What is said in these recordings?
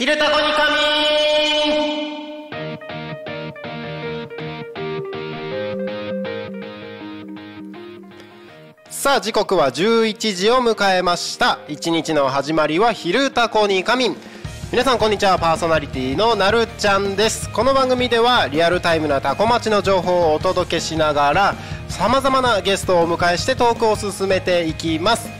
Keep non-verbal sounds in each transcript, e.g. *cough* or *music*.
昼タコに仮眠さあ時刻は11時を迎えました。一日の始まりは昼タコに仮眠皆さんこんにちは。パーソナリティのなるちゃんです。この番組ではリアルタイムなタコ町の情報をお届けしながらさまざまなゲストをお迎えしてトークを進めていきます。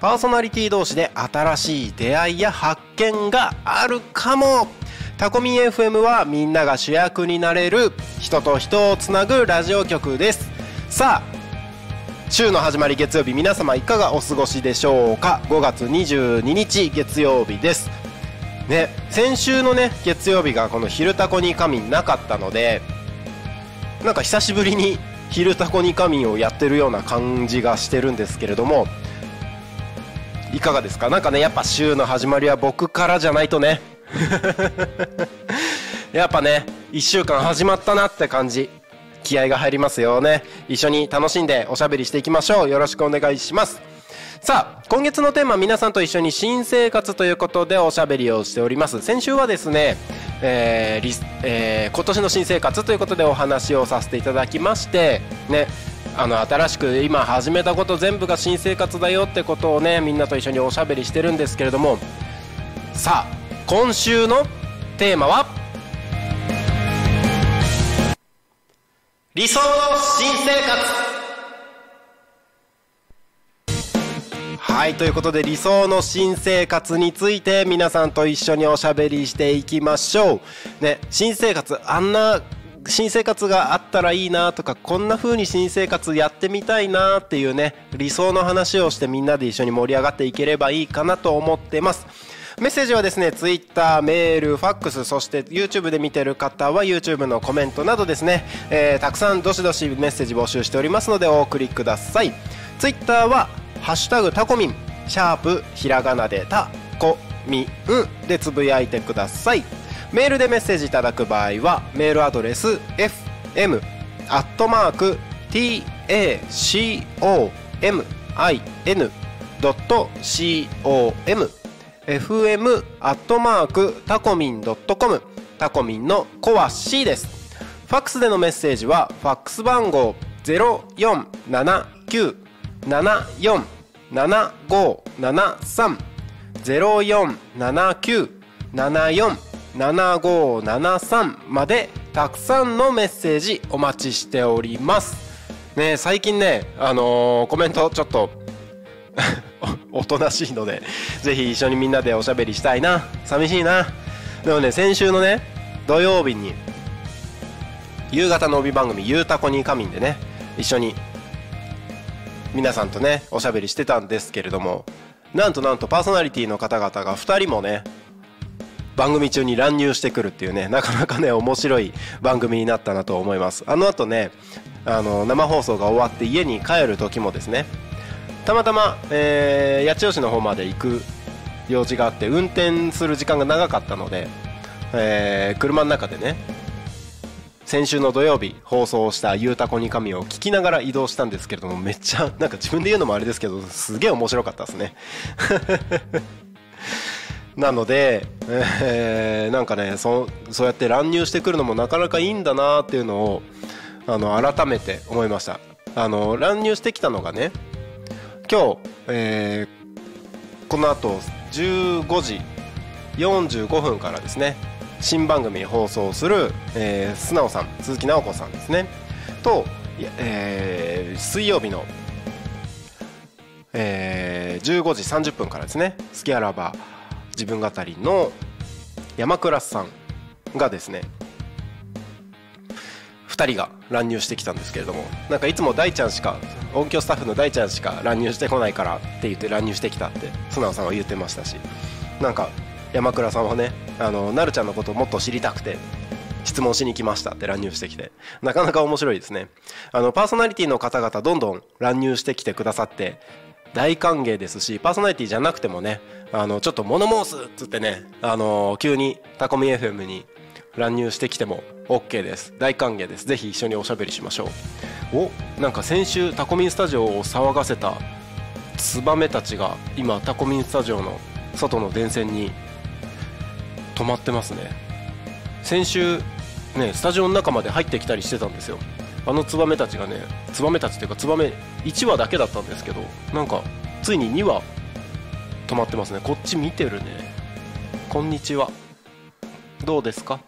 パーソナリティ同士で新しい出会いや発見があるかも。タコミン FM はみんなが主役になれる人と人をつなぐラジオ局です。さあ週の始まり月曜日皆様いかがお過ごしでしょうか？5月22日月曜日です。ね先週のね月曜日がこの「昼タコに仮眠」なかったのでなんか久しぶりに「昼タコに仮眠」をやってるような感じがしてるんですけれどもいかがですか？なんかねやっぱ週の始まりは僕からじゃないとね。*laughs* やっぱね1週間始まったなって感じ。気合が入りますよね。一緒に楽しんでおしゃべりしていきましょう。よろしくお願いします。さあ今月のテーマ皆さんと一緒に新生活ということでおしゃべりをしております。先週はですね、えーえー今年の新生活ということでお話をさせていただきましてねあの新しく今始めたこと全部が新生活だよってことをねみんなと一緒におしゃべりしてるんですけれども。さあ今週のテーマは？理想の新生活。はいということで理想の新生活について皆さんと一緒におしゃべりしていきましょう。ね新生活あんな新生活があったらいいなとかこんな風に新生活やってみたいなっていうね理想の話をしてみんなで一緒に盛り上がっていければいいかなと思ってます。メッセージはですね Twitter メールファックスそして YouTube で見てる方は YouTube のコメントなどですね、えーたくさんどしどしメッセージ募集しておりますのでお送りください。Twitter は「ハッシュタグタコミン」シャープひらがなでタコミンでつぶやいてください。メールでメッセージいただく場合はメールアドレス fm アットマーク tacomin.com fm アットマークタコミンドットコムタコミンのコは C です。ファックスでのメッセージはファックス番号0479747573 0479747573までたくさんのメッセージお待ちしております。ね最近ねあのーコメントちょっとお *laughs* おとなしいのでぜひ一緒にみんなでおしゃべりしたいな。寂しいな。でもね先週のね土曜日に夕方の帯番組「ゆうたこに仮眠」でね一緒に皆さんとねおしゃべりしてたんですけれどもなんとなんとパーソナリティの方々が2人もね番組中に乱入してくるっていうね *laughs* なかなかね面白い番組になったなと思います。あの後ねあの生放送が終わって家に帰る時もですねたまたま、えー八千代市の方まで行く用事があって運転する時間が長かったので、えー車の中でね先週の土曜日放送した「ゆうたこに神」を聞きながら移動したんですけれどもめっちゃなんか自分で言うのもあれですけどすげえ面白かったですね。なので、えーなんかねそそうやって乱入してくるのもなかなかいいんだなっていうのをあの改めて思いました。あの乱入してきたのがね今日、えーこの後15時45分からですね新番組放送する、えー、素直さん鈴木直子さんですね。と、えー水曜日の、えー15時30分からですね「好きあらば自分語り」の山倉さんがですね2人が乱入してきたんですけれどもなんかいつも大ちゃんしか音響スタッフの大ちゃんしか乱入してこないからって言って乱入してきたって素直さんは言ってましたしなんか山倉さんはねあのなるちゃんのことをもっと知りたくて質問しに来ましたって乱入してきて。なかなか面白いですね。あのパーソナリティの方々どんどん乱入してきてくださって大歓迎ですしパーソナリティじゃなくてもねあのちょっと物申すっつってねあの急にタコミ FM に乱入してきても OK です。大歓迎です。ぜひ一緒におしゃべりしましょう。おなんか先週タコミンスタジオを騒がせたツバメたちが今タコミンスタジオの外の電線に止まってますね。先週ねスタジオの中まで入ってきたりしてたんですよ。あのツバメたちがねツバメたちっていうかツバメ1羽だけだったんですけどなんかついに2羽止まってますね。こっち見てるね。こんにちは。どうですか？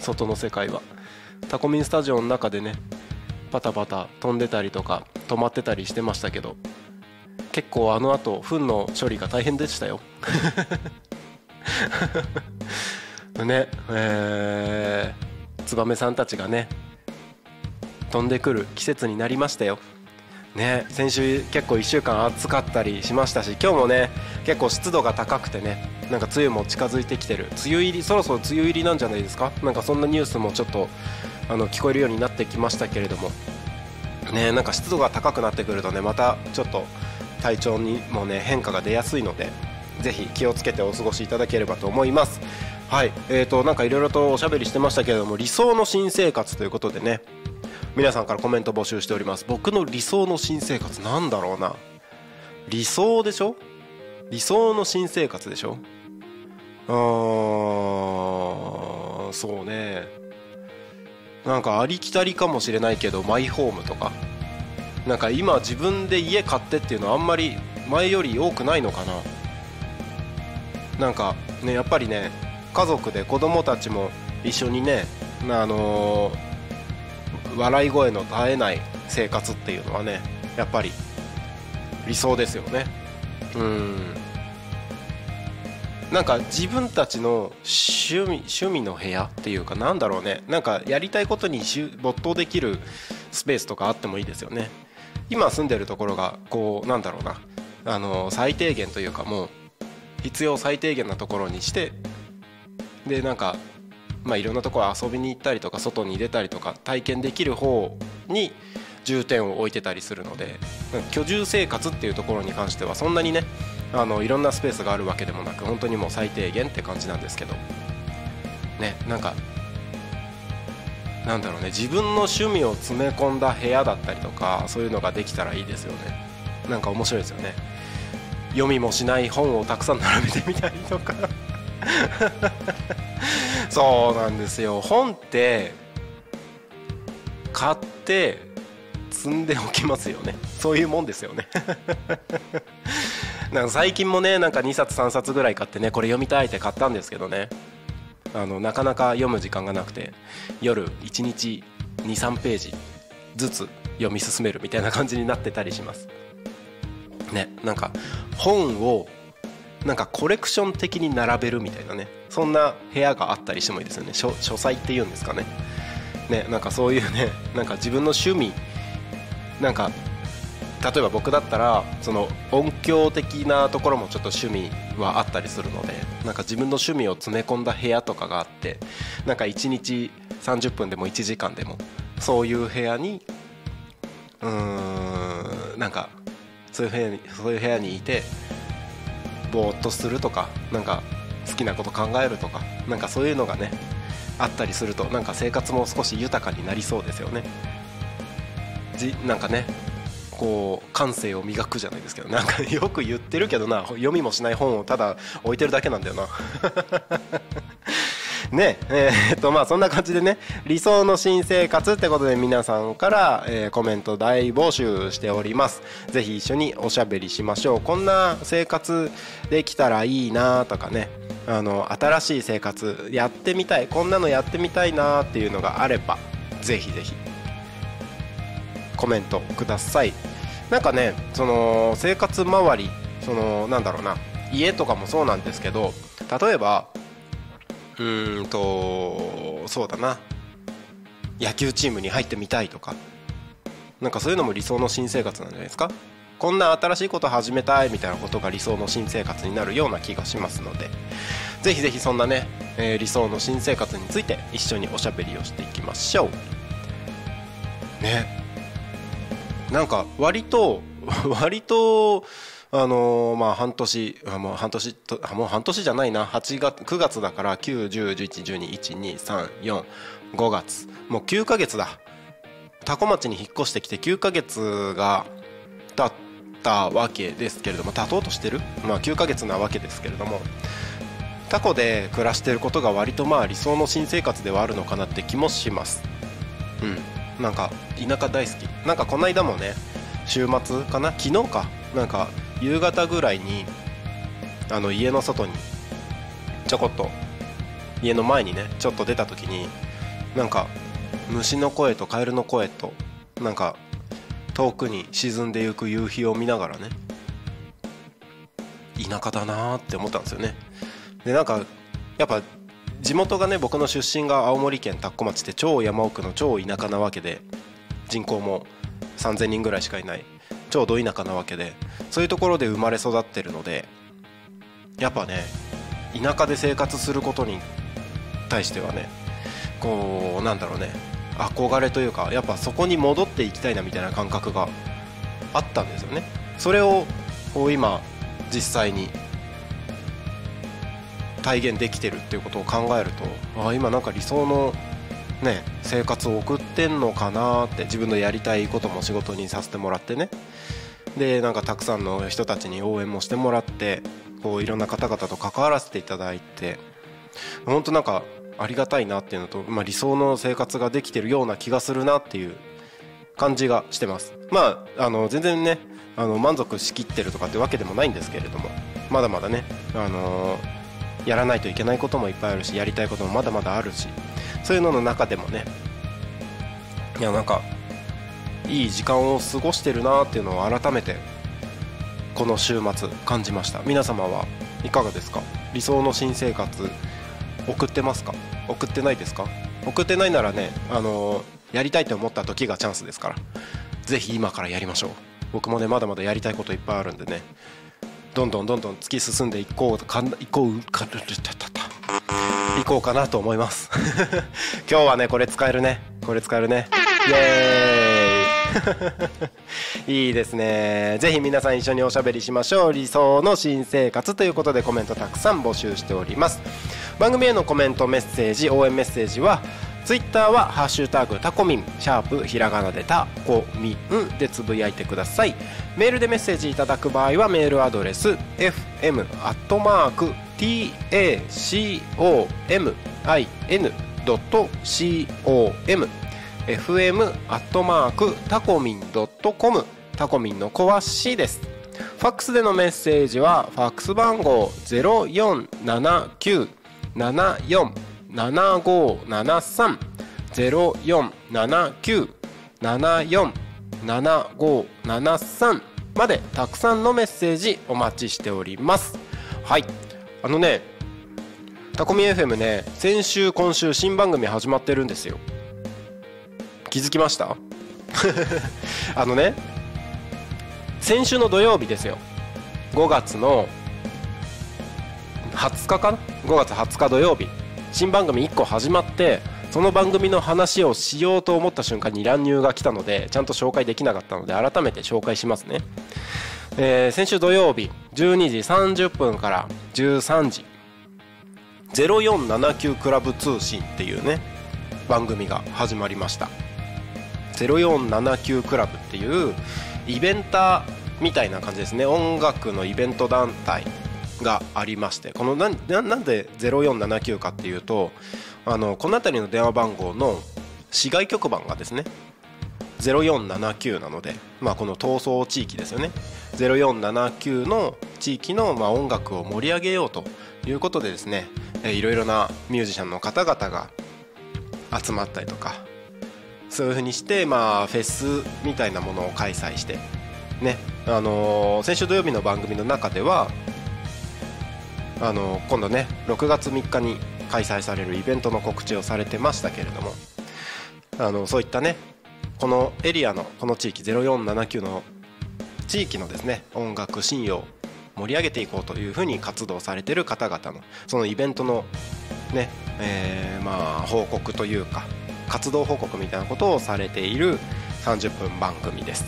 外の世界は。タコミンスタジオの中でねパタパタ飛んでたりとか止まってたりしてましたけど結構あのあと糞の処理が大変でしたよ。*laughs* ねえー、ツバメさんたちがね飛んでくる季節になりましたよ。ね先週結構1週間暑かったりしましたし今日もね結構湿度が高くてねなんか梅雨も近づいてきてる。梅雨入りそろそろ梅雨入りなんじゃないですか？なんかそんなニュースもちょっとあの聞こえるようになってきましたけれども。ねなんか湿度が高くなってくるとねまたちょっと体調にもね変化が出やすいのでぜひ気をつけてお過ごしいただければと思います。はいえーとなんかいろいろとおしゃべりしてましたけれども理想の新生活ということでね皆さんからコメント募集しております。僕の理想の新生活なんだろうな。理想でしょ？理想の新生活でしょ？あーそうね。なんかありきたりかもしれないけどマイホームとか。なんか今自分で家買ってっていうのはあんまり前より多くないのかな。なんかねやっぱりね家族で子供たちも一緒にねあのー笑い声の絶えない生活っていうのはねやっぱり理想ですよね。うん。なんか自分たちの趣味趣味の部屋っていうかなんだろうね。なんかやりたいことに没頭できるスペースとかあってもいいですよね。今住んでるところがこうなんだろうな。あの最低限というかもう必要最低限なところにしてでなんかまあ、いろんなところ遊びに行ったりとか外に出たりとか体験できる方に重点を置いてたりするので居住生活っていうところに関してはそんなにねあのいろんなスペースがあるわけでもなく本当にもう最低限って感じなんですけどねなんかなんだろうね自分の趣味を詰め込んだ部屋だったりとかそういうのができたらいいですよね。なんか面白いですよね。読みもしない本をたくさん並べてみたりとか。*laughs* そうなんですよ。本って買って積んでおきますよね。そういうもんですよね。*laughs* なんか最近もねなんか2冊3冊ぐらい買ってねこれ読みたいって買ったんですけどね。あのなかなか読む時間がなくて夜1日23ページずつ読み進めるみたいな感じになってたりします。ねなんか本をなんかコレクション的に並べるみたいなね。そんな部屋があったりしてもいいですよね。書書斎っていうんですかね。ねなんかそういうねなんか自分の趣味なんか例えば僕だったらその音響的なところもちょっと趣味はあったりするのでなんか自分の趣味を詰め込んだ部屋とかがあってなんか1日30分でも1時間でもそういう部屋にうーんなんかそういう部屋にそういう部屋にいてぼーっとするとかなんか好きなこと考えるとかなんかそういうのがねあったりするとなんか生活も少し豊かになりそうですよね。じなんかねこう感性を磨くじゃないですけどなんかよく言ってるけどな読みもしない本をただ置いてるだけなんだよな。ねえー、っとまあそんな感じでね理想の新生活ってことで皆さんから、えー、コメント大募集しております。ぜひ一緒におしゃべりしましょう。こんな生活できたらいいなとかねあの新しい生活やってみたいこんなのやってみたいなっていうのがあればぜひぜひコメントください。なんかねその生活周りそのなんだろうな家とかもそうなんですけど例えばうんとそうだな。野球チームに入ってみたいとか。なんかそういうのも理想の新生活なんじゃないですか？こんな新しいこと始めたいみたいなことが理想の新生活になるような気がしますので。ぜひぜひそんなね、えー、理想の新生活について一緒におしゃべりをしていきましょう。ね。なんか割と *laughs* 割とあのー、まあ半年もう半年ともう半年じゃないな。8月9月だから9 1 0 1 1 1 2 1 2 3 4 5月。もう9ヶ月だ。多古町に引っ越してきて9ヶ月が経ったわけですけれども経とうとしてる？まあ9ヶ月なわけですけれども。タコで暮らしてることが割とまあ理想の新生活ではあるのかなって気もします。うん。なんか田舎大好き。なんかこの間もね週末かな？昨日か？なんか夕方ぐらいにあの家の外にちょこっと家の前にねちょっと出た時になんか虫の声とカエルの声となんか遠くに沈んでいく夕日を見ながらね田舎だなって思ったんですよね。でなんかやっぱ地元がね僕の出身が青森県田子町って超山奥の超田舎なわけで人口も3000人ぐらいしかいない。超ど田舎なわけでそういうところで生まれ育ってるのでやっぱね田舎で生活することに対してはねこうなんだろうね憧れというかやっぱそこに戻っていきたいなみたいな感覚があったんですよね。それをこう今実際に体現できてるっていうことを考えるとあ今なんか理想のね生活を送ってんのかなって自分のやりたいことも仕事にさせてもらってね。でなんかたくさんの人たちに応援もしてもらってこういろんな方々と関わらせていただいて本当なんかありがたいなっていうのと、まあ、理想の生活ができてるような気がするなっていう感じがしてます。まああの全然ねあの満足しきってるとかってわけでもないんですけれどもまだまだねあのーやらないといけないこともいっぱいあるしやりたいこともまだまだあるしそういうのの中でもねいやなんかいい時間を過ごしてるなっていうのを改めてこの週末感じました。皆様はいかがですか？理想の新生活送ってますか？送ってないですか？送ってないならねあのー、やりたいと思った時がチャンスですから。是非今からやりましょう。僕もねまだまだやりたいこといっぱいあるんでね。どんどんどんどん突き進んでいこうかいこうかいこうかなと思います。*laughs* 今日はねこれ使えるね。これ使えるね。イエーイ。*laughs* いいですね。ぜひ皆さん一緒におしゃべりしましょう。理想の新生活ということでコメントたくさん募集しております。番組へのコメントメッセージ応援メッセージはツイッターは「ハッシュタグタコミン」シャープひらがなでタコミンでつぶやいてください。メールでメッセージいただく場合はメールアドレス fm.tacom.in.com fm アットマーク tacomin.com fm アットマークタコミン .com タコミンの子は C です。ファックスでのメッセージはファックス番号0479 74 7573-0479-747573までたくさんのメッセージお待ちしております。はい。あのねタコミ FM ね先週今週新番組始まってるんですよ。気づきました？*laughs* あのね先週の土曜日ですよ。5月の20日かな？5月20日土曜日。新番組1個始まってその番組の話をしようと思った瞬間に乱入が来たのでちゃんと紹介できなかったので改めて紹介しますね、えー、先週土曜日12時30分から13時。0479クラブ通信っていうね番組が始まりました。0479クラブっていうイベンターみたいな感じですね。音楽のイベント団体がありまして。このななんで0479かっていうとあのこの辺りの電話番号の市外局番がですね0479なので、まあ、この逃走地域ですよね。0479の地域のまあ音楽を盛り上げようということでですねいろいろなミュージシャンの方々が集まったりとかそういうふうにしてまあフェスみたいなものを開催してね。あのー、先週土曜日の番組の中ではあの今度ね6月3日に開催されるイベントの告知をされてましたけれどもあのそういったねこのエリアのこの地域0479の地域のですね音楽信用盛り上げていこうというふうに活動されてる方々のそのイベントのね、えー、まあ報告というか活動報告みたいなことをされている30分番組です。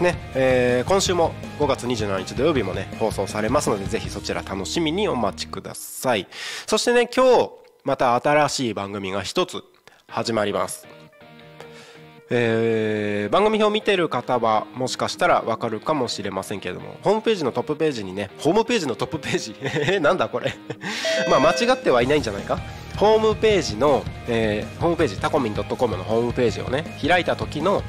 ねえー、今週も5月27日土曜日もね放送されますのでぜひそちら楽しみにお待ちください。そしてね今日また新しい番組が一つ始まります。えー、番組表を見てる方はもしかしたらわかるかもしれませんけれどもホームページのトップページにねホームページのトップページ *laughs* なんだこれ？*laughs* まあ間違ってはいないんじゃないか？ホームページの、えー、ホームページタコミン .com のホームページをね開いた時の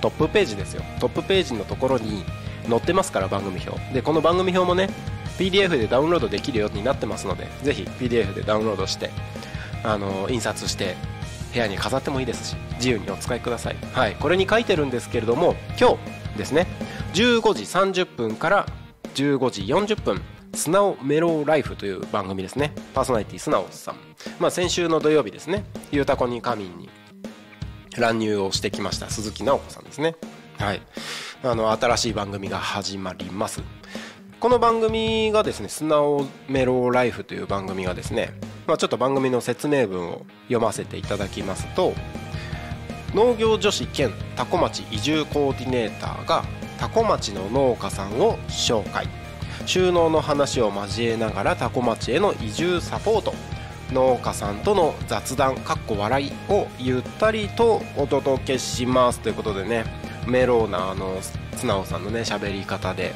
トップページですよ。トップページのところに載ってますから番組表。でこの番組表もね PDF でダウンロードできるようになってますのでぜひ PDF でダウンロードしてあの印刷して部屋に飾ってもいいですし自由にお使いください。はい。これに書いてるんですけれども今日ですね15時30分から15時40分素直メローライフという番組ですね。パーソナリティ素直さん。まあ先週の土曜日ですね。ゆうたこに仮眠に乱入をしてきました鈴木直子さんですね。はい。あの新しい番組が始まります。この番組がですね「素直メローライフ」という番組がですね、まあ、ちょっと番組の説明文を読ませていただきますと農業女子兼多古町移住コーディネーターが多古町の農家さんを紹介。収納の話を交えながら多古町への移住サポート。農家さんとの雑談かっこ笑いをゆったりとお届けします。ということでねメローなあの素直さんのね喋り方で。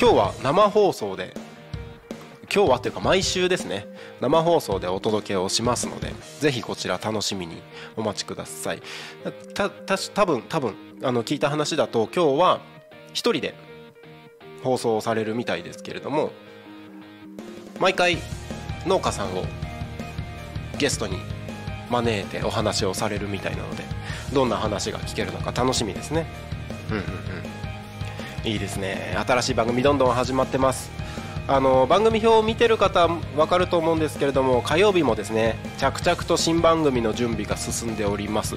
今日は生放送で今日はというか毎週ですね。生放送でお届けをしますのでぜひこちら楽しみにお待ちください。たた多分多分あの聞いた話だと今日は1人で放送されるみたいですけれども毎回農家さんをゲストに招いてお話をされるみたいなのでどんな話が聞けるのか楽しみですね。うんうんうん。いいですね。新しい番組どんどん始まってます。あの番組表を見てる方分かると思うんですけれども火曜日もですね着々と新番組の準備が進んでおります。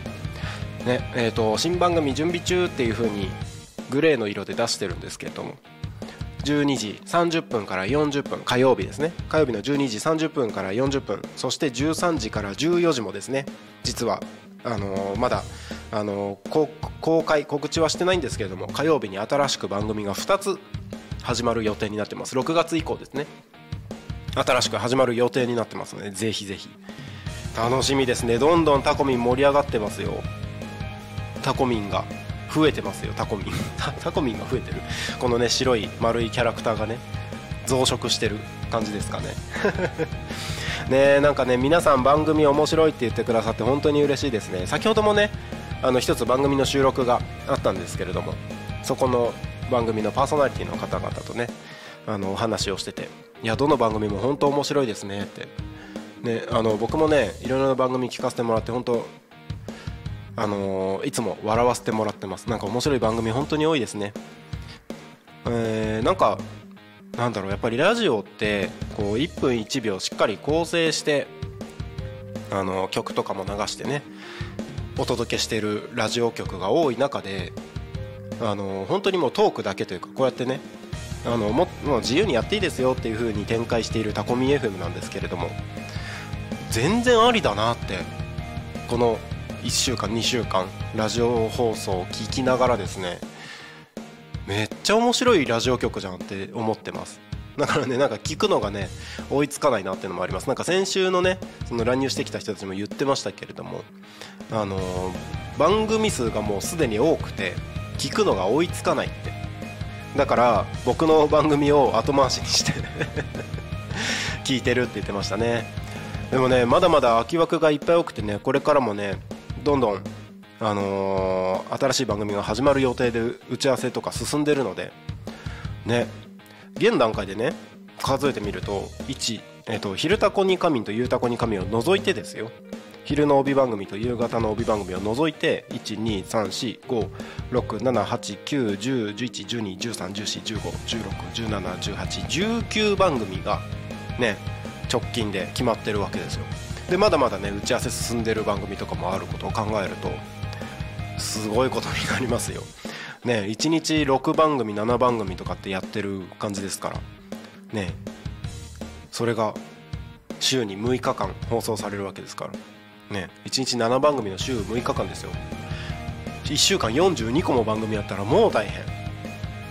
ねえーと新番組準備中っていう風にグレーの色で出してるんですけれども12時30分から40分火曜日ですね。火曜日の12時30分から40分。そして13時から14時もですね。実はあのー、まだ、あのー、公開告知はしてないんですけれども火曜日に新しく番組が2つ始まる予定になってます。6月以降ですね。新しく始まる予定になってますのでぜひぜひ。楽しみですね。どんどんタコミン盛り上がってますよ。タコミンが。増えてますよタコミン。*laughs* タコミンが増えてる。このね白い丸いキャラクターがね増殖してる感じですかね。*laughs* ねなんかね皆さん番組面白いって言ってくださって本当に嬉しいですね。先ほどもねあの一つ番組の収録があったんですけれどもそこの番組のパーソナリティの方々とねあのお話をしてていやどの番組も本当面白いですねって。ねあの僕もねいろいろな番組聞かせてもらって本当あのー、いつも笑わせてもらってます。なんか面白い番組本当に多いですね。えー、なんかなんだろうやっぱりラジオってこう1分1秒しっかり構成してあの曲とかも流してねお届けしてるラジオ局が多い中であの本当にもうトークだけというかこうやってねあのももう自由にやっていいですよっていう風に展開しているタコミ FM なんですけれども全然ありだなってこの1週間2週間ラジオ放送を聞きながらですねめっちゃ面白いラジオ局じゃんって思ってます。だからねなんか聞くのがね追いつかないなっていうのもあります。なんか先週のねその乱入してきた人たちも言ってましたけれどもあのー、番組数がもうすでに多くて聞くのが追いつかないって。だから僕の番組を後回しにして *laughs* 聞いてるって言ってましたね。でもねまだまだ空き枠がいっぱい多くてねこれからもねどんどん、あのー、新しい番組が始まる予定で打ち合わせとか進んでるのでね。現段階でね数えてみると1、えーと、昼タコに仮眠と夕タコに仮眠を除いてですよ。昼の帯番組と夕方の帯番組を除いて12345678910111213141516171819番組がね直近で決まってるわけですよ。でまだまだね打ち合わせ進んでる番組とかもあることを考えるとすごいことになりますよ。ね1日6番組7番組とかってやってる感じですから。ねそれが週に6日間放送されるわけですから。ね1日7番組の週6日間ですよ。1週間42個も番組やったらもう大変。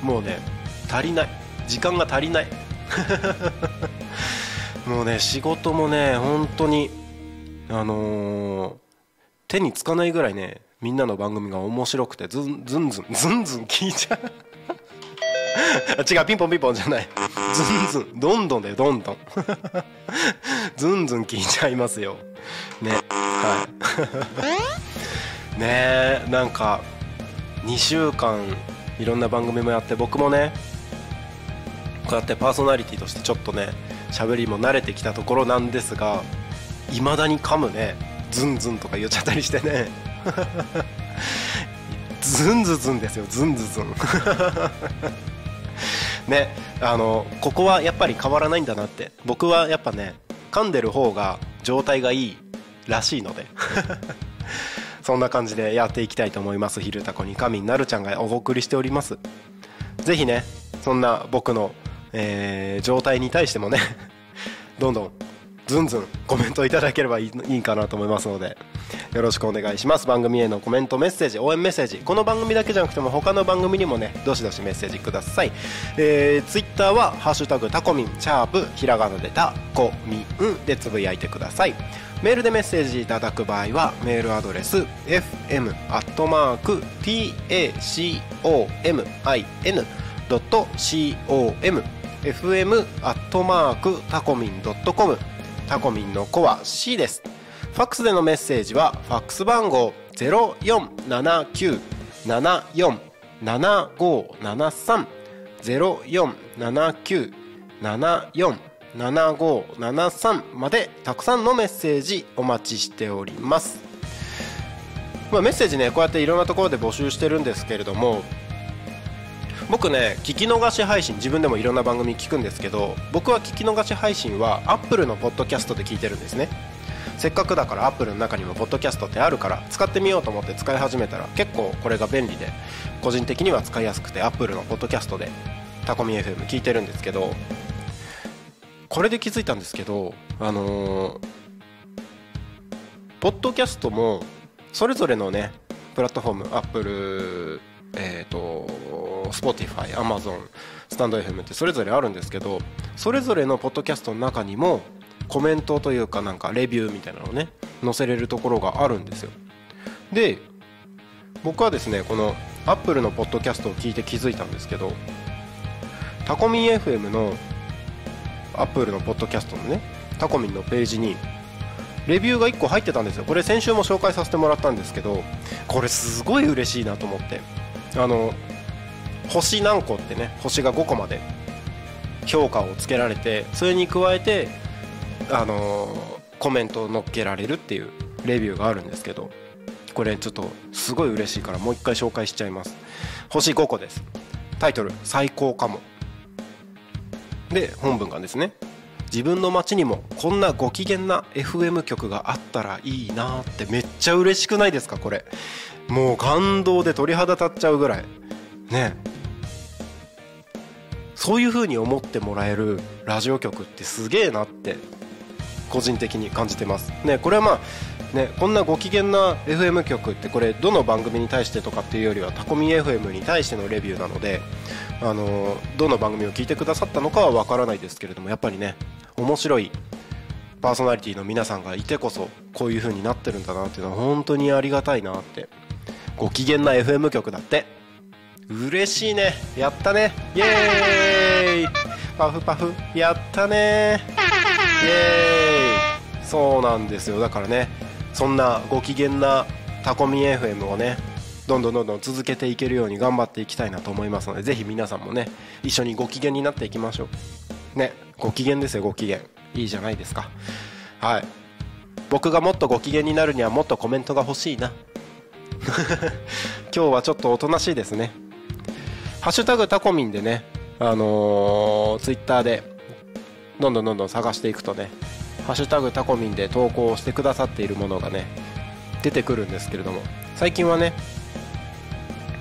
もうね足りない。時間が足りない。*laughs* もうね仕事もね本当にあのー、手につかないぐらいねみんなの番組が面白くてずんずんずんずんずん聞いちゃう。違うピンポンピンポンじゃない。ずんずんどんどんだよどんどん。ずんずん聞いちゃいますよ。ね。はい。ねえなんか2週間いろんな番組もやって僕もねこうやってパーソナリティとしてちょっとね喋りも慣れてきたところなんですがいまだに噛むね。ズンズンとか言っちゃったりしてね。ズンズズンですよ。ズンズズン。*laughs* ねあのここはやっぱり変わらないんだなって。僕はやっぱね噛んでる方が状態がいいらしいので。*laughs* そんな感じでやっていきたいと思います「昼タコに神なるちゃんがお送りしております。ぜひねそんな僕の、えー、状態に対してもね *laughs* どんどんずんずんコメントいただければいい *laughs* かなと思いますのでよろしくお願いします。番組へのコメントメッセージ応援メッセージ。この番組だけじゃなくても他の番組にもねどしどしメッセージください、えー、ツイッターは「ハッシュタグタコミン」シャープひらがなでタコミンでつぶやいてください。メールでメッセージいただく場合はメールアドレス fm.tacomin.com fm アットマークタコミン .com タコミンの子は C です。ファックスでのメッセージはファックス番号0479747573 0479747573までたくさんのメッセージお待ちしております。まあ、メッセージねこうやっていろんなところで募集してるんですけれども僕ね聞き逃し配信自分でもいろんな番組聞くんですけど僕は聞き逃し配信は Apple のポッドキャストで聞いてるんですね。せっかくだから Apple の中にもポッドキャストってあるから使ってみようと思って使い始めたら結構これが便利で個人的には使いやすくて Apple のポッドキャストでタコミ FM 聞いてるんですけどこれで気づいたんですけどあのー、ポッドキャストもそれぞれのねプラットフォーム Apple えーと、Spotify、Amazon、スタンド FM ってそれぞれあるんですけどそれぞれのポッドキャストの中にもコメントというかなんかレビューみたいなのをね載せれるところがあるんですよ。で僕はですねこの Apple のポッドキャストを聞いて気づいたんですけどタコミン FM の Apple のポッドキャストのねタコミンのページにレビューが1個入ってたんですよ。これ先週も紹介させてもらったんですけどこれすごい嬉しいなと思って。あの星何個ってね星が5個まで評価をつけられてそれに加えてあのコメントを載っけられるっていうレビューがあるんですけどこれちょっとすごい嬉しいからもう一回紹介しちゃいます。星5個です。タイトル「最高かも」で本文がですね自分の街にもこんなご機嫌な FM 局があったらいいなってめっちゃ嬉しくないですかこれ。もう感動で鳥肌立っちゃうぐらい。ね。そういう風に思ってもらえるラジオ局ってすげえなって個人的に感じてます。ねこれはまあねこんなご機嫌な FM 局ってこれどの番組に対してとかっていうよりはタコミ FM に対してのレビューなのであのどの番組を聞いてくださったのかはわからないですけれどもやっぱりね面白いパーソナリティの皆さんがいてこそこういう風になってるんだなっていうのは本当にありがたいなってご機嫌な FM 局だって。嬉しいね。やったね。イエーイ。パフパフ。やったね。イエーイ。そうなんですよ。だからねそんなご機嫌なタコミ FM をねどんどんどんどん続けていけるように頑張っていきたいなと思いますのでぜひ皆さんもね一緒にご機嫌になっていきましょう。ねご機嫌ですよご機嫌。いいじゃないですか。はい。僕がもっとご機嫌になるにはもっとコメントが欲しいな。*laughs* 今日はちょっとおとなしいですね。ハッシュタグタコミンでねあのー、ツイッターでどんどんどんどん探していくとねハッシュタグタコミンで投稿してくださっているものがね出てくるんですけれども最近はね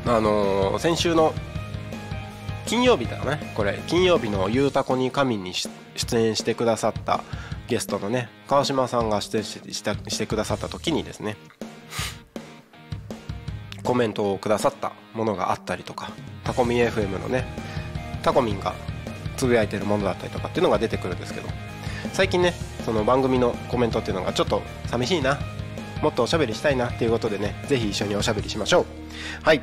あのー、先週の金曜日だねこれ金曜日の「ゆうたこに神」に出演してくださったゲストのね川島さんが出演ししてくださった時にですねコメントをくださったものがあったりとかタコミ FM のねタコミンがつぶやいてるものだったりとかっていうのが出てくるんですけど最近ねその番組のコメントっていうのがちょっと寂しいなもっとおしゃべりしたいなっていうことでねぜひ一緒におしゃべりしましょう。はい。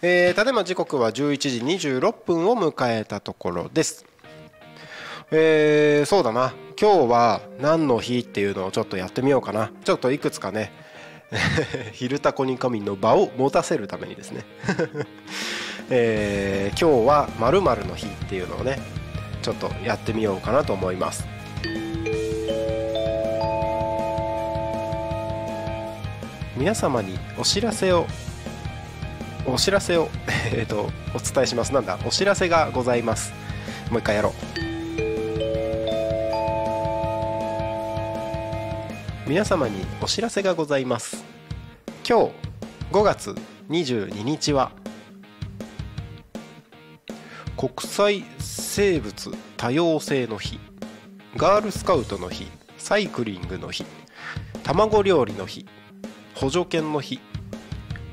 えー、ただいま時刻は11時26分を迎えたところです。えー、そうだな。今日は何の日っていうのをちょっとやってみようかな。ちょっといくつかね *laughs* 昼タコに神の場を持たせるためにですね。*laughs* えー、今日は〇〇の日っていうのをねちょっとやってみようかなと思います。皆様にお知らせをお知らせを *laughs* えっとお伝えします。なんだお知らせがございます。もう一回やろう。皆様にお知らせがございます。今日5月22日は国際生物多様性の日ガールスカウトの日サイクリングの日卵料理の日補助犬の日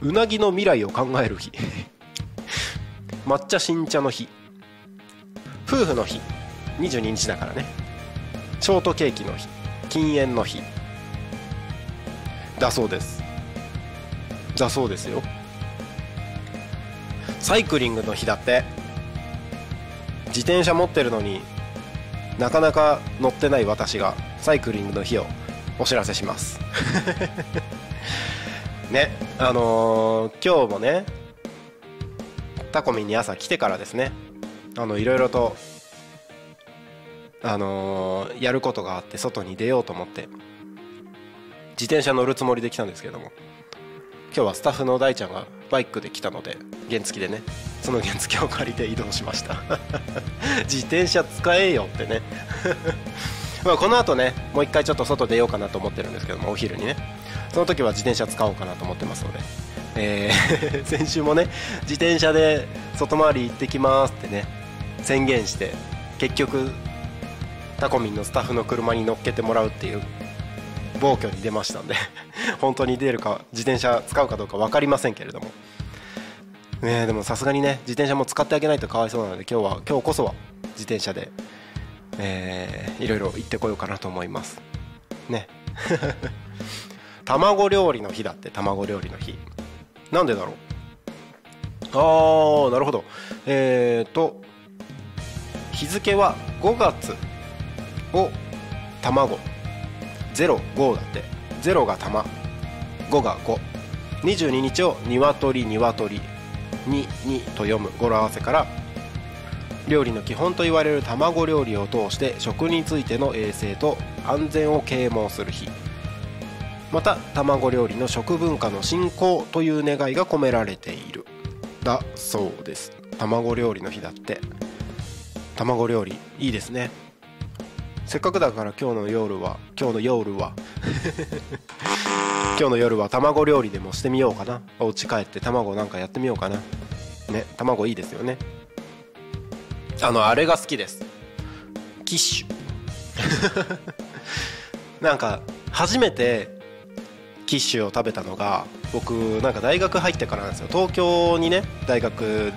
うなぎの未来を考える日 *laughs* 抹茶新茶の日夫婦の日22日だからね。ショートケーキの日禁煙の日だそうです。だそうですよ。サイクリングの日だって。自転車持ってるのになかなか乗ってない私がサイクリングの日をお知らせします。*laughs* ねあのー、今日もねタコミンに朝来てからですねあのいろいろとあのー、やることがあって外に出ようと思って自転車乗るつもりで来たんですけども今日はスタッフの大ちゃんがバイクで来たので原付でねその原付を借りて移動しました。*laughs* 自転車使えよってね。*laughs* まあこの後ねもう一回ちょっと外出ようかなと思ってるんですけどもお昼にね。その時は自転車使おうかなと思ってますので、えー *laughs* 先週もね自転車で外回り行ってきますってね宣言して結局タコミンのスタッフの車に乗っけてもらうっていう暴挙に出ましたんで *laughs* 本当に出るか自転車使うかどうか分かりませんけれども。ねでもさすがにね自転車も使ってあげないとかわいそうなので今日は今日こそは自転車で、えー、いろいろ行ってこようかなと思います。ね。*laughs* 卵料理の日だって卵料理の日。なんでだろう？あーなるほど。えっ、ー、と日付は5月を卵。05だって0が玉5が522日を鶏鶏ににと読む語呂合わせから料理の基本と言われる卵料理を通して食についての衛生と安全を啓蒙する日また卵料理の食文化の振興という願いが込められているだそうです卵料理の日だって卵料理いいですねせっかくだから今日の夜は今日の夜は。*laughs* 今日の夜は卵料理でもしてみようかな。お家帰って卵なんかやってみようかな。ね卵いいですよね。あのあれが好きです。キッシュ。*laughs* なんか初めてキッシュを食べたのが僕なんか大学入ってからなんですよ。東京にね大学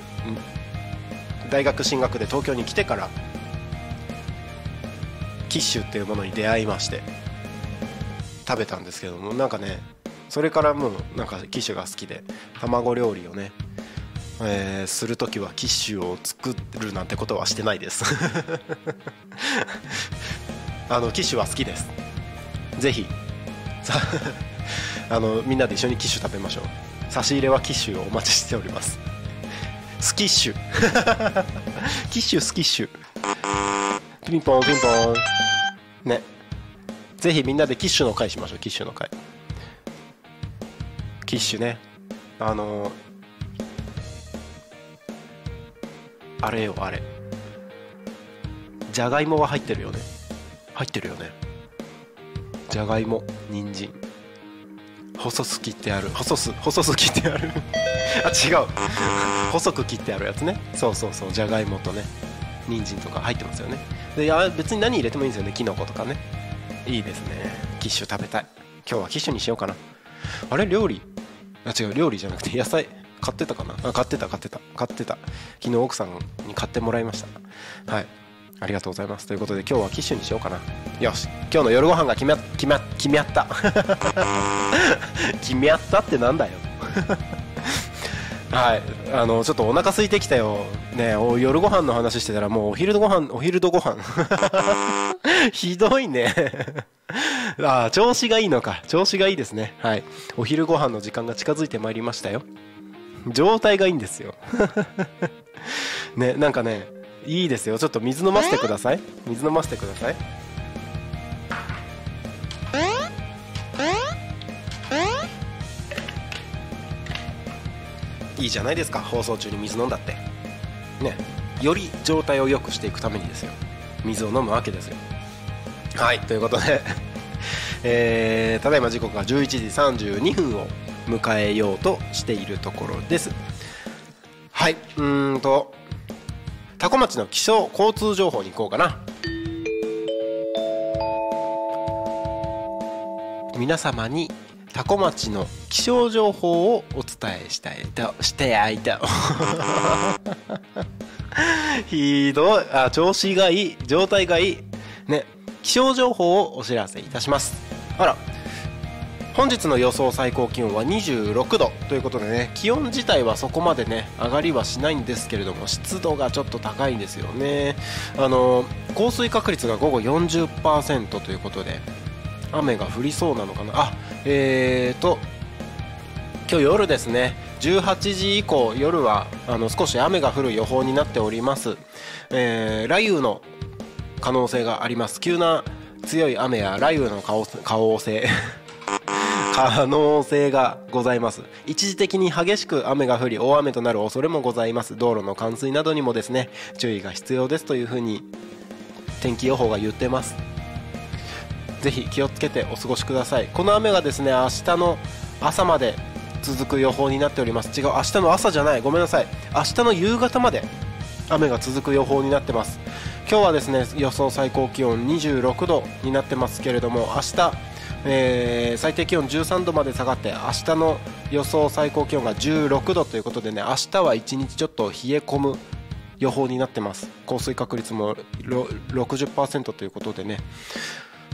大学進学で東京に来てからキッシュっていうものに出会いまして食べたんですけどもなんかねそれからもうなんかキッシュが好きで卵料理をね、え、する時はキッシュを作るなんてことはしてないです。*laughs* あのキッシュは好きです。ぜひ。あのみんなで一緒にキッシュ食べましょう。差し入れはキッシュをお待ちしております。スキッシュ。*laughs* キッシュスキッシュ。ピンポンピンポン。ね。ぜひみんなでキッシュの会しましょうキッシュの会。キッシュね。あのー、あれよあれ。じゃがいもが入ってるよね。入ってるよね。じゃがいも人参。細す切ってある。細す細す切ってある。*laughs* あ違う。細く切ってあるやつね。そうそうそうじゃがいもとね。人参とか入ってますよね。でいや別に何入れてもいいんですよね。きのことかね。いいですね。キッシュ食べたい。今日はキッシュにしようかな。あれ？料理？あ違う。料理じゃなくて野菜買ってたかな？あ買ってた買ってた。買ってた。昨日奥さんに買ってもらいました。はい。ありがとうございます。ということで今日はキッシュにしようかな。よし。今日の夜ご飯が決め決め決めった。*laughs* 決めったってなんだよ。はい。あのちょっとお腹空いてきたよ。ねお夜ご飯の話してたらもうお昼ご飯お昼のご飯。*laughs* ひどいね。*laughs* あ調子がいいのか。調子がいいですね。はい。お昼ご飯の時間が近づいてまいりましたよ。状態がいいんですよ。*laughs* ねなんかねいいですよ。ちょっと水飲ませてください。水飲ませてください。いいじゃないですか。放送中に水飲んだって。ね。より状態を良くしていくためにですよ。水を飲むわけですよ。はい。ということで。*laughs* えー、ただいま時刻が11時32分を迎えようとしているところです。はい。うんと多古町の気象交通情報に行こうかな。皆様に多古町の気象情報をお伝えしたいとしてあいたひどい。あ調子がいい。状態がいい。ね気象情報をお知らせいたします。あら。本日の予想最高気温は26度。ということでね気温自体はそこまでね上がりはしないんですけれども湿度がちょっと高いんですよね。あの降水確率が午後40%ということで雨が降りそうなのかな？あえーと今日夜ですね。18時以降夜はあの少し雨が降る予報になっております、えー、雷雨の可能性があります。急な強い雨や雷雨の可能性 *laughs* 可能性がございます。一時的に激しく雨が降り大雨となる恐れもございます。道路の冠水などにもですね注意が必要ですというふうに天気予報が言ってます。ぜひ気をつけてお過ごしください。この雨がですね明日の朝まで続く予報になっております。違う明日の朝じゃない。ごめんなさい。明日の夕方まで雨が続く予報になってます。今日はですね予想最高気温26度になってますけれども明日えー、最低気温13度まで下がって明日の予想最高気温が16度ということでね明日は1日ちょっと冷え込む予報になってます。降水確率も60%ということでね。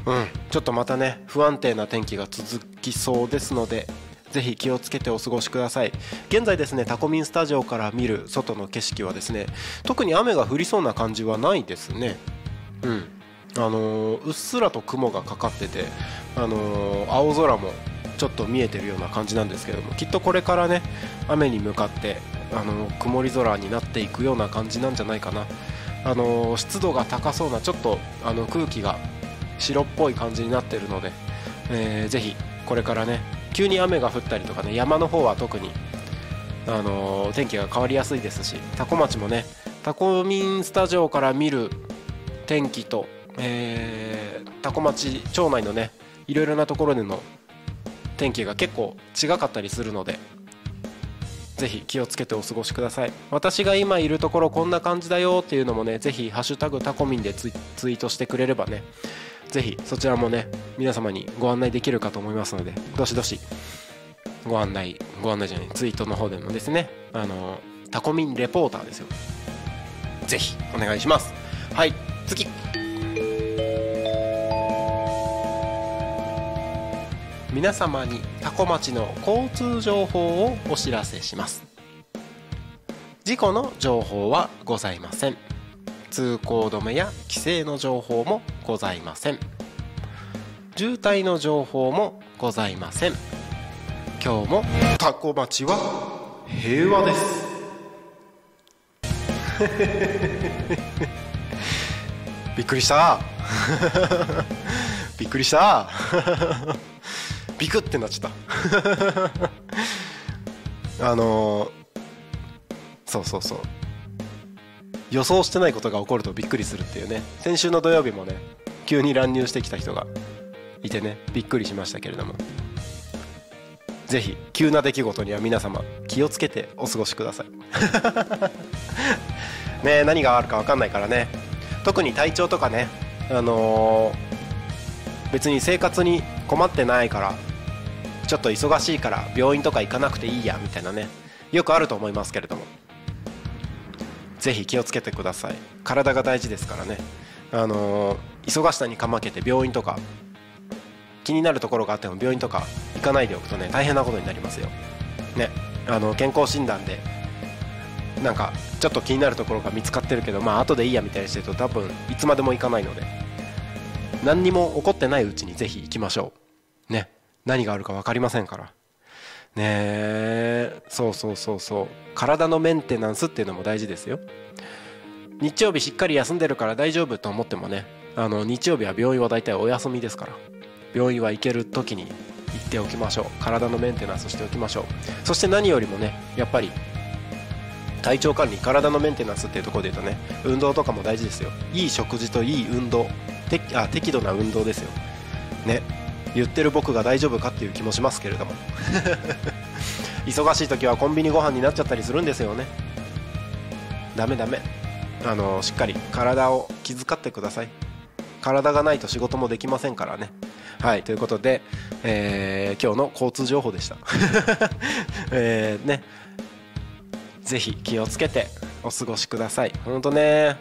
うん。ちょっとまたね不安定な天気が続きそうですのでぜひ気をつけてお過ごしください。現在ですねタコミンスタジオから見る外の景色はですね特に雨が降りそうな感じはないですね。うん。あのー、うっすらと雲がかかっててあのー、青空もちょっと見えてるような感じなんですけどもきっとこれからね雨に向かってあのー、曇り空になっていくような感じなんじゃないかな。あの湿度が高そうなちょっとあの空気が白っぽい感じになってるので、えー、ぜひこれからね急に雨が降ったりとかね山の方は特にあの天気が変わりやすいですし多古町もねタコミンスタジオから見る天気と、えー、多古町町内のねいろいろなところでの天気が結構違かったりするのでぜひ気をつけてお過ごしください。私が今いるところこんな感じだよっていうのもねぜひハッシュタグタコミンでツイートしてくれればねぜひそちらもね皆様にご案内できるかと思いますのでどしどしご案内ご案内じゃないツイートの方でもですねあのタコミンレポーターですよ。ぜひお願いします。はい次。皆様に多古町の交通情報をお知らせします。事故の情報はございません。通行止めや規制の情報もございません。渋滞の情報もございません。今日も多古町は平和です。*laughs* びっくりした。*laughs* びっくりした。ビクってなっちゃった。*laughs* あのー、そうそうそう。予想してないことが起こるとびっくりするっていうね。先週の土曜日もね急に乱入してきた人がいてねびっくりしましたけれども。ぜひ急な出来事には皆様気をつけてお過ごしください。*laughs* ね何があるか分かんないからね。特に体調とかねあのー、別に生活に困ってないからちょっと忙しいから病院とか行かなくていいやみたいなね。よくあると思いますけれども。ぜひ気をつけてください。体が大事ですからね。あの、忙しさにかまけて病院とか気になるところがあっても病院とか行かないでおくとね大変なことになりますよ。ね。あの健康診断でなんかちょっと気になるところが見つかってるけどまあ後でいいやみたいにしてると多分いつまでも行かないので何にも起こってないうちにぜひ行きましょう。ね。何があるか分かりませんから。ねえ。そうそうそうそう。体のメンテナンスっていうのも大事ですよ。日曜日しっかり休んでるから大丈夫と思ってもねあの日曜日は病院は大体お休みですから。病院は行ける時に行っておきましょう。体のメンテナンスしておきましょう。そして何よりもねやっぱり体調管理体のメンテナンスっていうところで言うとね運動とかも大事ですよ。いい食事といい運動てあ適度な運動ですよ。ね。言ってる僕が大丈夫かっていう気もしますけれども。忙しい時はコンビニご飯になっちゃったりするんですよね。ダメダメ。あのしっかり体を気遣ってください。体がないと仕事もできませんからね。はいということで、えー、今日の交通情報でした。*laughs* えー、ね。ぜひ気をつけてお過ごしください。ほんとね。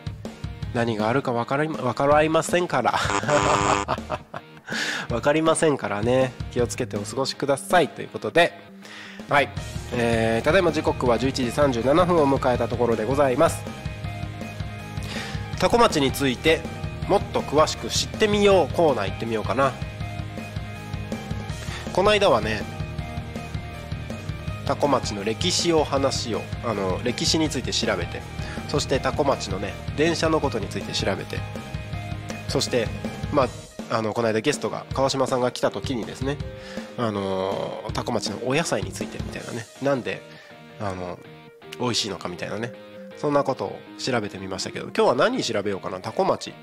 何があるか分かり分かりませんから。*laughs* *laughs* 分かりませんからね。気をつけてお過ごしください。ということで。はい、えー、ただいま時刻は11時37分を迎えたところでございます。多古町についてもっと詳しく知ってみようコーナー行ってみようかな。この間はね多古町の歴史を話をあの歴史について調べて。そして多古町のね電車のことについて調べて。そしてまああのこの間ゲストが川島さんが来た時にですねあの多古町のお野菜についてみたいなね。なんであの美味しいのかみたいなね。そんなことを調べてみましたけど今日は何調べようかな？多古町。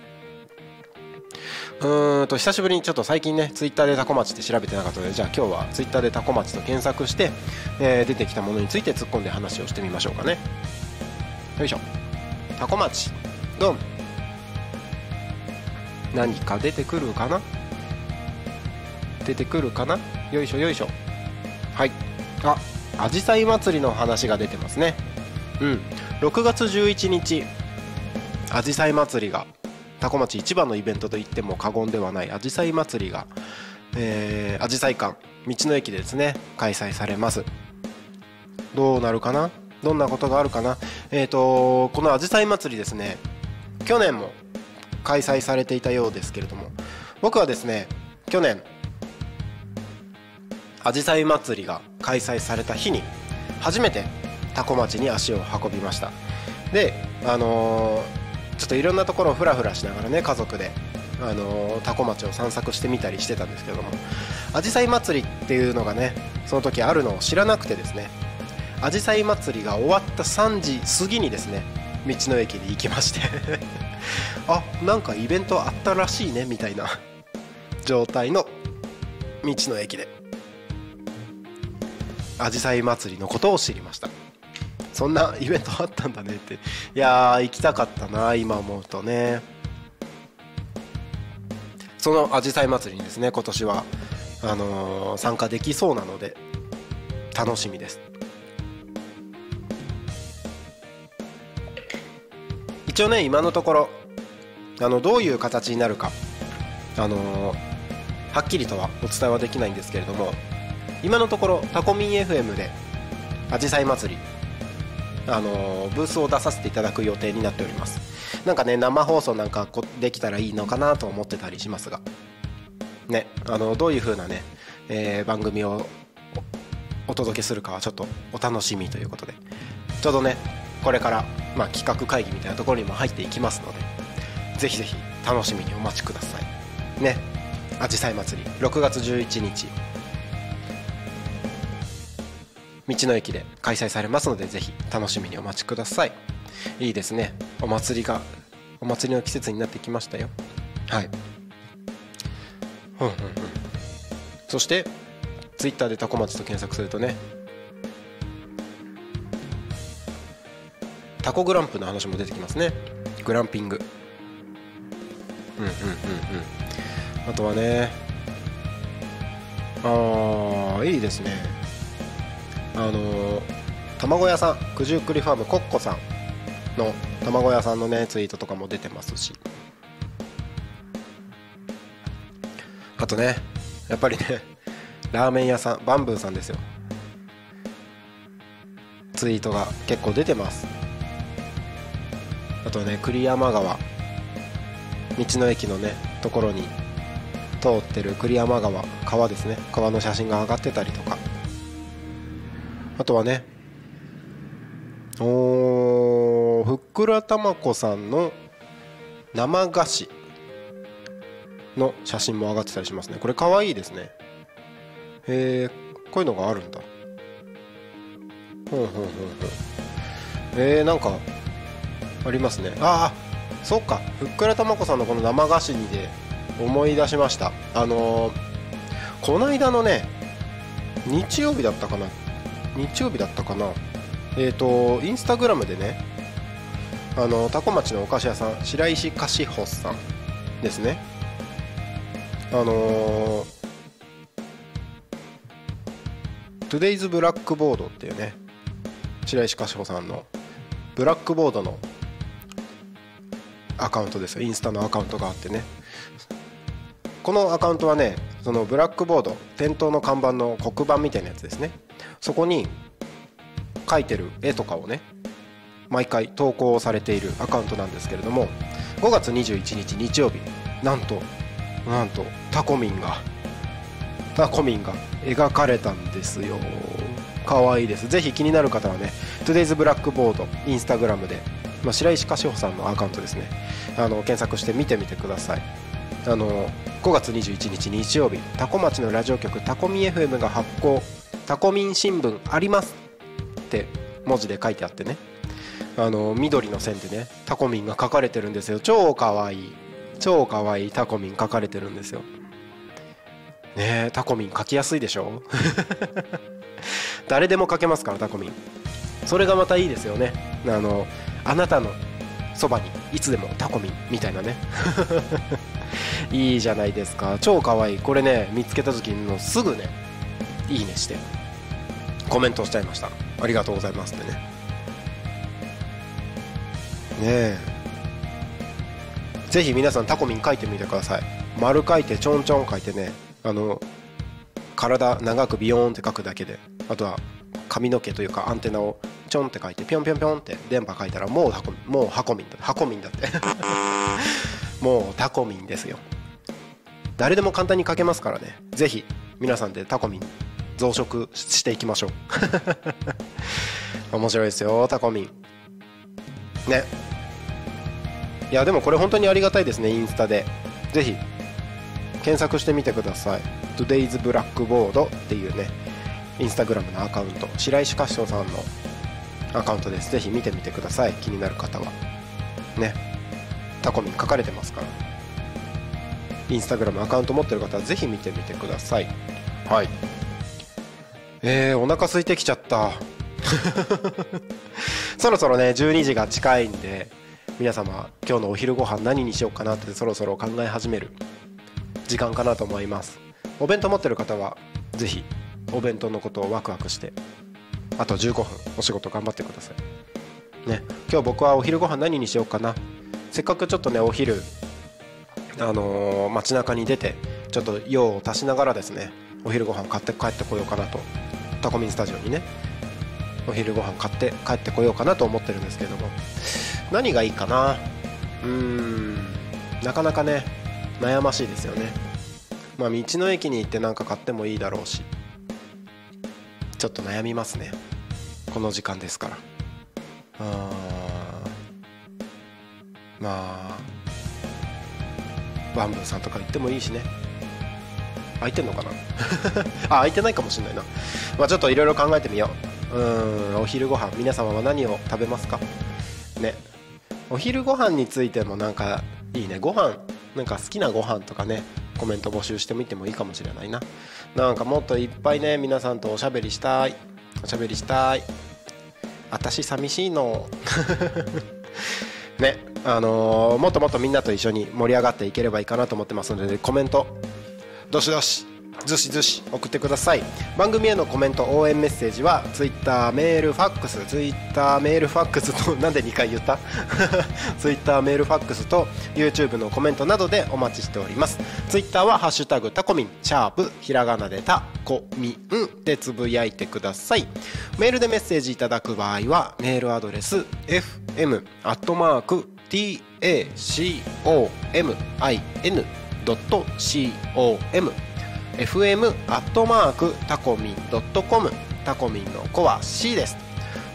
うーんと久しぶりにちょっと最近ねツイッターでタコ町って調べてなかったのでじゃあ今日はツイッターでタコ町と検索して、えー、出てきたものについて突っ込んで話をしてみましょうかね。よいしょ。タコ町。ドン。何か出てくるかな？出てくるかな？よいしょよいしょ。はい。ああじさい祭りの話が出てますね。うん。6月11日あじさい祭りが多古町一番のイベントといっても過言ではないあじさい祭りがあじさい館道の駅でですね開催されます。どうなるかな？どんなことがあるかな？えっ、ー、とこのあじさい祭りですね去年も開催されていたようですけれども僕はですね去年あじさい祭りが開催された日に初めて多古町に足を運びました。であのーちょっといろんなところをふらふらしながらね家族であの多古町を散策してみたりしてたんですけどもあじさい祭りっていうのがねその時あるのを知らなくてですねあじさい祭りが終わった3時過ぎにですね道の駅に行きまして。あなんかイベントあったらしいねみたいな。*laughs* 状態の道の駅で。あじさい祭りのことを知りました。そんなイベントあったんだねって。いや行きたかったな今思うとね。そのあじさい祭りにですね今年はあのー、参加できそうなので楽しみです。一応ね今のところあのどういう形になるかあのー、はっきりとはお伝えはできないんですけれども今のところタコミン FM であじさい祭りあのブースを出させていただく予定になっております。なんかね生放送なんかできたらいいのかなと思ってたりしますがねあのどういう風なね、え、番組をお届けするかはちょっとお楽しみということでちょうどねこれから、まあ、企画会議みたいなところにも入っていきますのでぜひぜひ楽しみにお待ちください。ね。あじさい祭り6月11日。道の駅で開催されますのでぜひ楽しみにお待ちください。いいですね。お祭りがお祭りの季節になってきましたよ。はい。うんうんうん。そしてツイッターでタコ町と検索するとねタコグランプの話も出てきますね。グランピング。うんうんうんうん。あとはねああいいですね。あの、卵屋さん。九十九里ファームコッコさんの卵屋さんのねツイートとかも出てますし。あとねやっぱりねラーメン屋さんバンブーさんですよ。ツイートが結構出てます。あとね栗山川。道の駅のねところに通ってる栗山川。川ですね。川の写真が上がってたりとか。あとはねおふっくらたまこさんの生菓子の写真も上がってたりしますね。これかわいいですね。へえこういうのがあるんだ。ほんほんほんほんえー、なんかありますね。ああそっか。ふっくらたまこさんのこの生菓子にで思い出しました。あのー、この間のね日曜日だったかな。日曜日だったかな。えっ、ー、とインスタグラムでねあの多古町のお菓子屋さん白石菓子舗さんですね。あのー、 Today's Blackboard っていうね白石菓子舗さんのブラックボードのアカウントですインスタのアカウントがあってね。このアカウントはねそのブラックボード店頭の看板の黒板みたいなやつですね。そこに描いてる絵とかをね毎回投稿されているアカウントなんですけれども5月21日日曜日なんとなんとタコミンがタコミンが描かれたんですよ。かわいいです。ぜひ気になる方はね Today's Blackboard インスタグラムで、まあ、白石菓子穂さんのアカウントですね。あの検索して見てみてください。あの5月21日日曜日タコ町のラジオ局タコミ FM が発行タコミン新聞ありますって文字で書いてあってね。あの緑の線でねタコミンが書かれてるんですよ。超かわいい。超かわいいタコミン書かれてるんですよ。ねえタコミン書きやすいでしょ？*laughs* 誰でも書けますからタコミン。それがまたいいですよね。あのあなたのそばにいつでもタコミみたいなね。*laughs* いいじゃないですか。超かわいい。これね見つけた時のすぐねいいねして。コメントしちゃいました。ありがとうございますってね。ねえ。ぜひ皆さんタコミン書いてみてください。丸書いてちょんちょん書いてね。あの体長くビヨーンって書くだけで。あとは髪の毛というかアンテナをちょんって書いてぴょんぴょんぴょんって電波書いたらもう箱もう箱民だ箱民だって。*laughs* もうタコミンですよ。誰でも簡単に書けますからね。ぜひ皆さんでタコミン増殖していきましょう。*laughs* 面白いですよタコミンね。いやでもこれ本当にありがたいですねインスタで。ぜひ検索してみてください。Today's Blackboard っていうね。インスタグラムのアカウント白石菓子さんのアカウントです。ぜひ見てみてください。気になる方は。ね。タコミン書かれてますから。インスタグラムアカウント持ってる方はぜひ見てみてください。はい。えー、お腹空いてきちゃった。*laughs* そろそろね12時が近いんで皆様今日のお昼ご飯何にしようかなってそろそろ考え始める時間かなと思います。お弁当持ってる方はぜひお弁当のことをワクワクしてあと15分お仕事頑張ってください。ね今日僕はお昼ご飯何にしようかな。せっかくちょっとねお昼あのー、街中に出てちょっと用を足しながらですねお昼ご飯買って帰ってこようかなと。タコミンスタジオにねお昼ご飯買って帰ってこようかなと思ってるんですけれども。何がいいかな？うーんなかなかね悩ましいですよね。まあ道の駅に行って何か買ってもいいだろうし。ちょっと悩みますね。この時間ですから。あまあ。バンブーさんとか行ってもいいしね。空いてんのかな？*laughs* あ空いてないかもしれないな。まあちょっといろいろ考えてみよう。うんお昼ご飯。皆様は何を食べますか？ね。お昼ご飯についてもなんかいいね。ご飯。なんか好きなご飯とかね。コメント募集してみてもいいかもしれないな。なんかもっといっぱいね皆さんとおしゃべりしたい。おしゃべりしたい。私寂しいの。*laughs* ねあのー、もっともっとみんなと一緒に盛り上がっていければいいかなと思ってますのでコメント。どしどし。ずしずし送ってください。番組へのコメント応援メッセージは Twitter メールファックス。Twitter メールファックスと *laughs* なんで2回言った？*laughs* Twitter メールファックスと YouTube のコメントなどでお待ちしております。Twitter は「ハッシュタグタコミン」シャープひらがなでタコミンでつぶやいてください。メールでメッセージいただく場合はメールアドレス fm アットマーク tacomin.com fm アットマークタコミンドットコムタコミンの子は C です。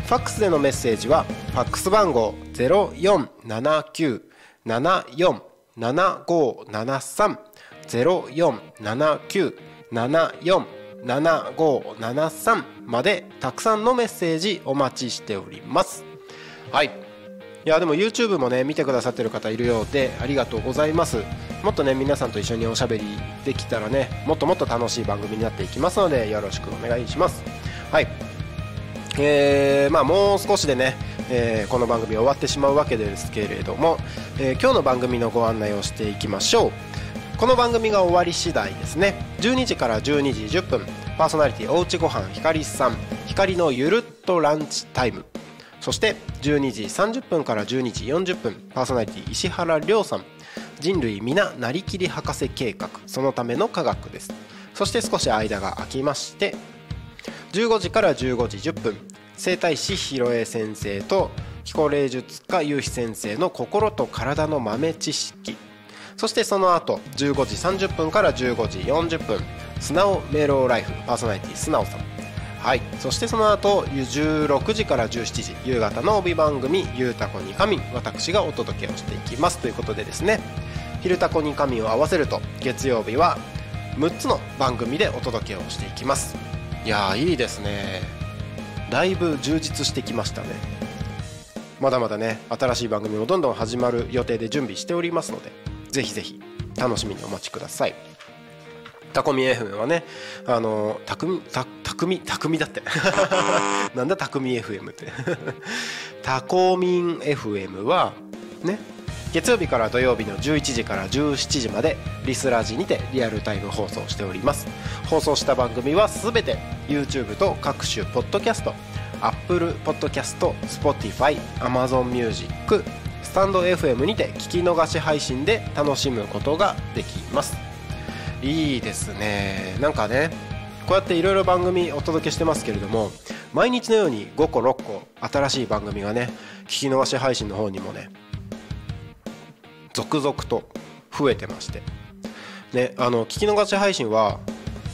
ファックスでのメッセージはファックス番号0479747573 0479747573までたくさんのメッセージお待ちしております。はい。いやでも YouTube もね見てくださってる方いるようでありがとうございます。もっとね皆さんと一緒におしゃべりできたらねもっともっと楽しい番組になっていきますのでよろしくお願いします。はい。えー、まあもう少しでね、えー、この番組終わってしまうわけですけれども、えー、今日の番組のご案内をしていきましょう。この番組が終わり次第ですね。12時から12時10分パーソナリティおうちごはんひかりさんひかりのゆるっとランチタイム。そして12時30分から12時40分パーソナリティ石原亮さん。人類皆なりきり博士計画。そのための科学です。そして少し間が空きまして15時から15時10分整体師ひろえ先生と気候霊術家ゆうひ先生の心と体の豆知識。そしてその後15時30分から15時40分素直メローライフパーソナリティ素直さん。はい。そしてその後16時から17時夕方の帯番組「ゆうたこに神」私がお届けをしていきます。ということでですね「昼たこに神」を合わせると月曜日は6つの番組でお届けをしていきます。いやーいいですね。だいぶ充実してきましたね。まだまだね新しい番組もどんどん始まる予定で準備しておりますのでぜひぜひ楽しみにお待ちください。タコミ FM はねあのたくみたたくみたくみだって。*laughs* なんだたくみ FM って。タコミ *laughs* ン FM はね月曜日から土曜日の11時から17時までリスラジにてリアルタイム放送しております。放送した番組はすべて YouTube と各種ポッドキャスト Apple Podcast、Spotify、Amazon Music スタンド FM にて聞き逃し配信で楽しむことができます。いいですね。なんかねこうやっていろいろ番組お届けしてますけれども毎日のように5個6個新しい番組がね聞き逃し配信の方にもね続々と増えてまして。ねあの聞き逃し配信は、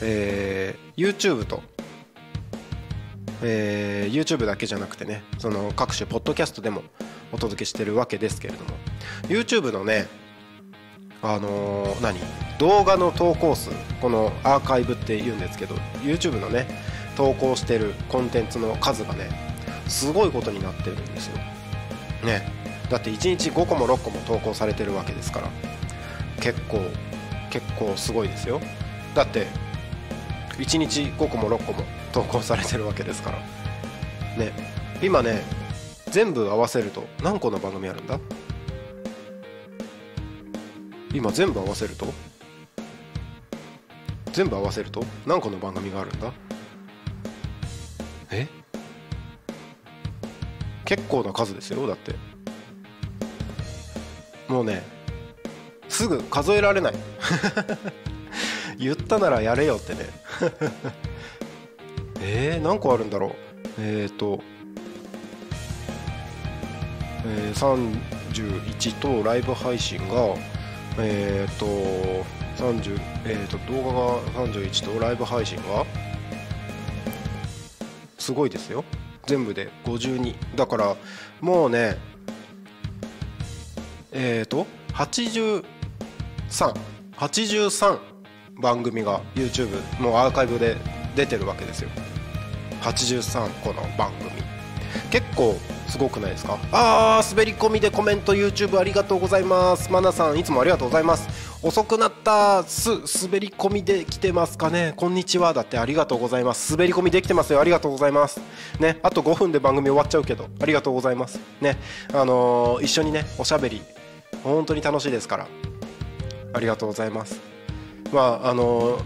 えー、YouTube と、えー、YouTube だけじゃなくてねその各種ポッドキャストでもお届けしてるわけですけれども YouTube のねあのー、何？動画の投稿数。このアーカイブって言うんですけど YouTube のね投稿してるコンテンツの数がねすごいことになってるんですよ。ね。だって1日5個も6個も投稿されてるわけですから結構結構すごいですよ。だって1日5個も6個も投稿されてるわけですから。ね。今ね全部合わせると何個の番組あるんだ？今全部合わせると？全部合わせると？何個の番組があるんだ？え？結構な数ですよだって。もうねすぐ数えられない。*laughs* 言ったならやれよってね。*laughs* えー、何個あるんだろう？えっ、ー、とえー、31とライブ配信がえっ、ー、と30、えーと、動画が31とライブ配信がすごいですよ。全部で52だからもうねえっ、ー、と8383番組が YouTube のアーカイブで出てるわけですよ。83個の番組。結構すごくないですか？あー滑り込みでコメント YouTube ありがとうございます。マナさんいつもありがとうございます。遅くなったす滑り込みできてますかね？こんにちは。だってありがとうございます。滑り込みできてますよ。ありがとうございます。ねあと5分で番組終わっちゃうけどありがとうございます。ねあのー、一緒にねおしゃべり本当に楽しいですから。ありがとうございます。まああのー、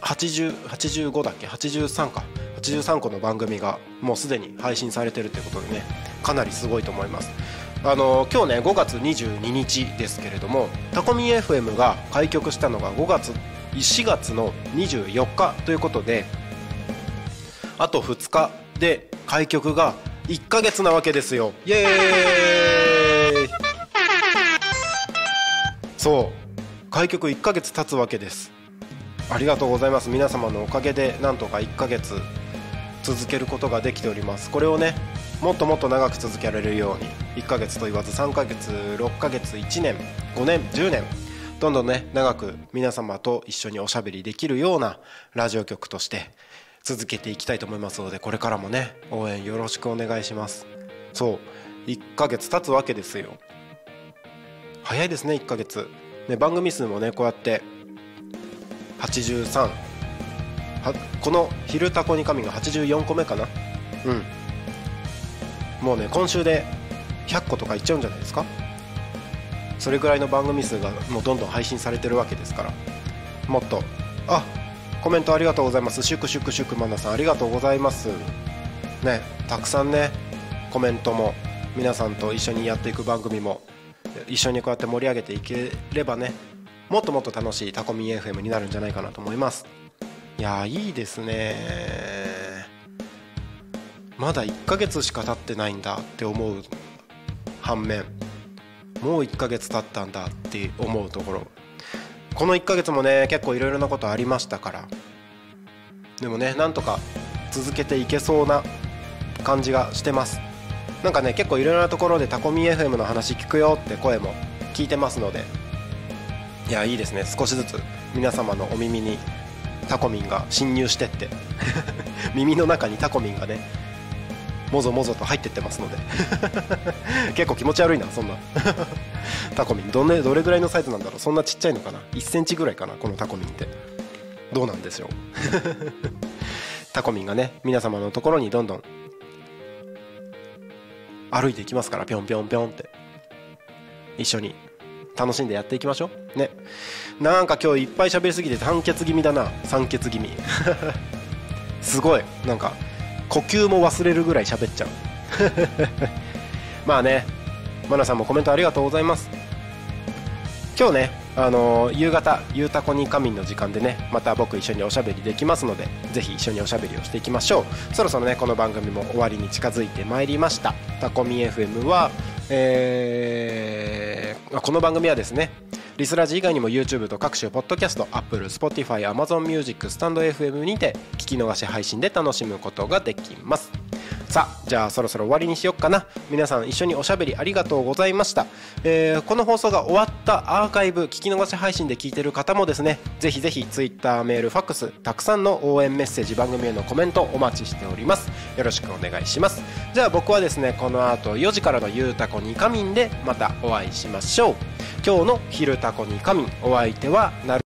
8085だっけ？83か。83個の番組がもうすでに配信されてるということでねかなりすごいと思います。あの今日ね5月22日ですけれどもタコミ FM が開局したのが5月4月の24日ということであと2日で開局が1ヶ月なわけですよ。イエーイ。そう。開局1ヶ月経つわけです。ありがとうございます。皆様のおかげでなんとか1ヶ月続けることができております。これをねもっともっと長く続けられるように1ヶ月と言わず3ヶ月6ヶ月1年5年10年どんどんね長く皆様と一緒におしゃべりできるようなラジオ局として続けていきたいと思いますのでこれからもね応援よろしくお願いします。そう1ヶ月経つわけですよ。早いですね1ヶ月。ね番組数もねこうやって83この「昼タコに神」が84個目かな？うん。もうね今週で100個とかいっちゃうんじゃないですか？それぐらいの番組数がもうどんどん配信されてるわけですから。もっとあコメントありがとうございます。祝祝祝マナさんありがとうございます。ねたくさんねコメントも皆さんと一緒にやっていく番組も一緒にこうやって盛り上げていければねもっともっと楽しいタコミン FM になるんじゃないかなと思います。いやいいですね。まだ1ヶ月しか経ってないんだって思う反面もう1ヶ月経ったんだって思うところ。この1ヶ月もね結構いろいろなことありましたから。でもねなんとか続けていけそうな感じがしてます。なんかね結構いろいろなところでタコミ FM の話聞くよって声も聞いてますので。いやいいですね。少しずつ皆様のお耳にタコミンが侵入してって。*laughs* 耳の中にタコミンがねもぞもぞと入ってってますので。*laughs* 結構気持ち悪いなそんな。*laughs* タコミン。ど,、ね、どれぐらいのサイズなんだろう。そんなちっちゃいのかな？1センチぐらいかなこのタコミンって。どうなんでしょう？タコミンがね皆様のところにどんどん歩いていきますからぴょんぴょんぴょんって。一緒に楽しんでやっていきましょう。ね。なんか今日いっぱい喋りすぎて酸欠気味だな。酸欠気味。*laughs* すごい。なんか呼吸も忘れるぐらい喋っちゃう。*laughs* まあね。マナさんもコメントありがとうございます。今日ねあのー、夕方ゆうたこに仮眠の時間でねまた僕一緒におしゃべりできますのでぜひ一緒におしゃべりをしていきましょう。そろそろねこの番組も終わりに近づいてまいりました。タコミ FM はえー、この番組はですねリスラジ以外にも YouTube と各種ポッドキャスト Apple、Spotify、Amazon Music、スタンド FM にて聞き逃し配信で楽しむことができます。さあじゃあそろそろ終わりにしよっかな。皆さん一緒におしゃべりありがとうございました、えー、この放送が終わったアーカイブ聞き逃し配信で聞いてる方もですねぜひぜひ Twitter メールファックスたくさんの応援メッセージ番組へのコメントお待ちしております。よろしくお願いします。じゃあ僕はですねこの後4時からのゆうたこにかみんでまたお会いしましょう。今日の「昼タコに神」お相手はなる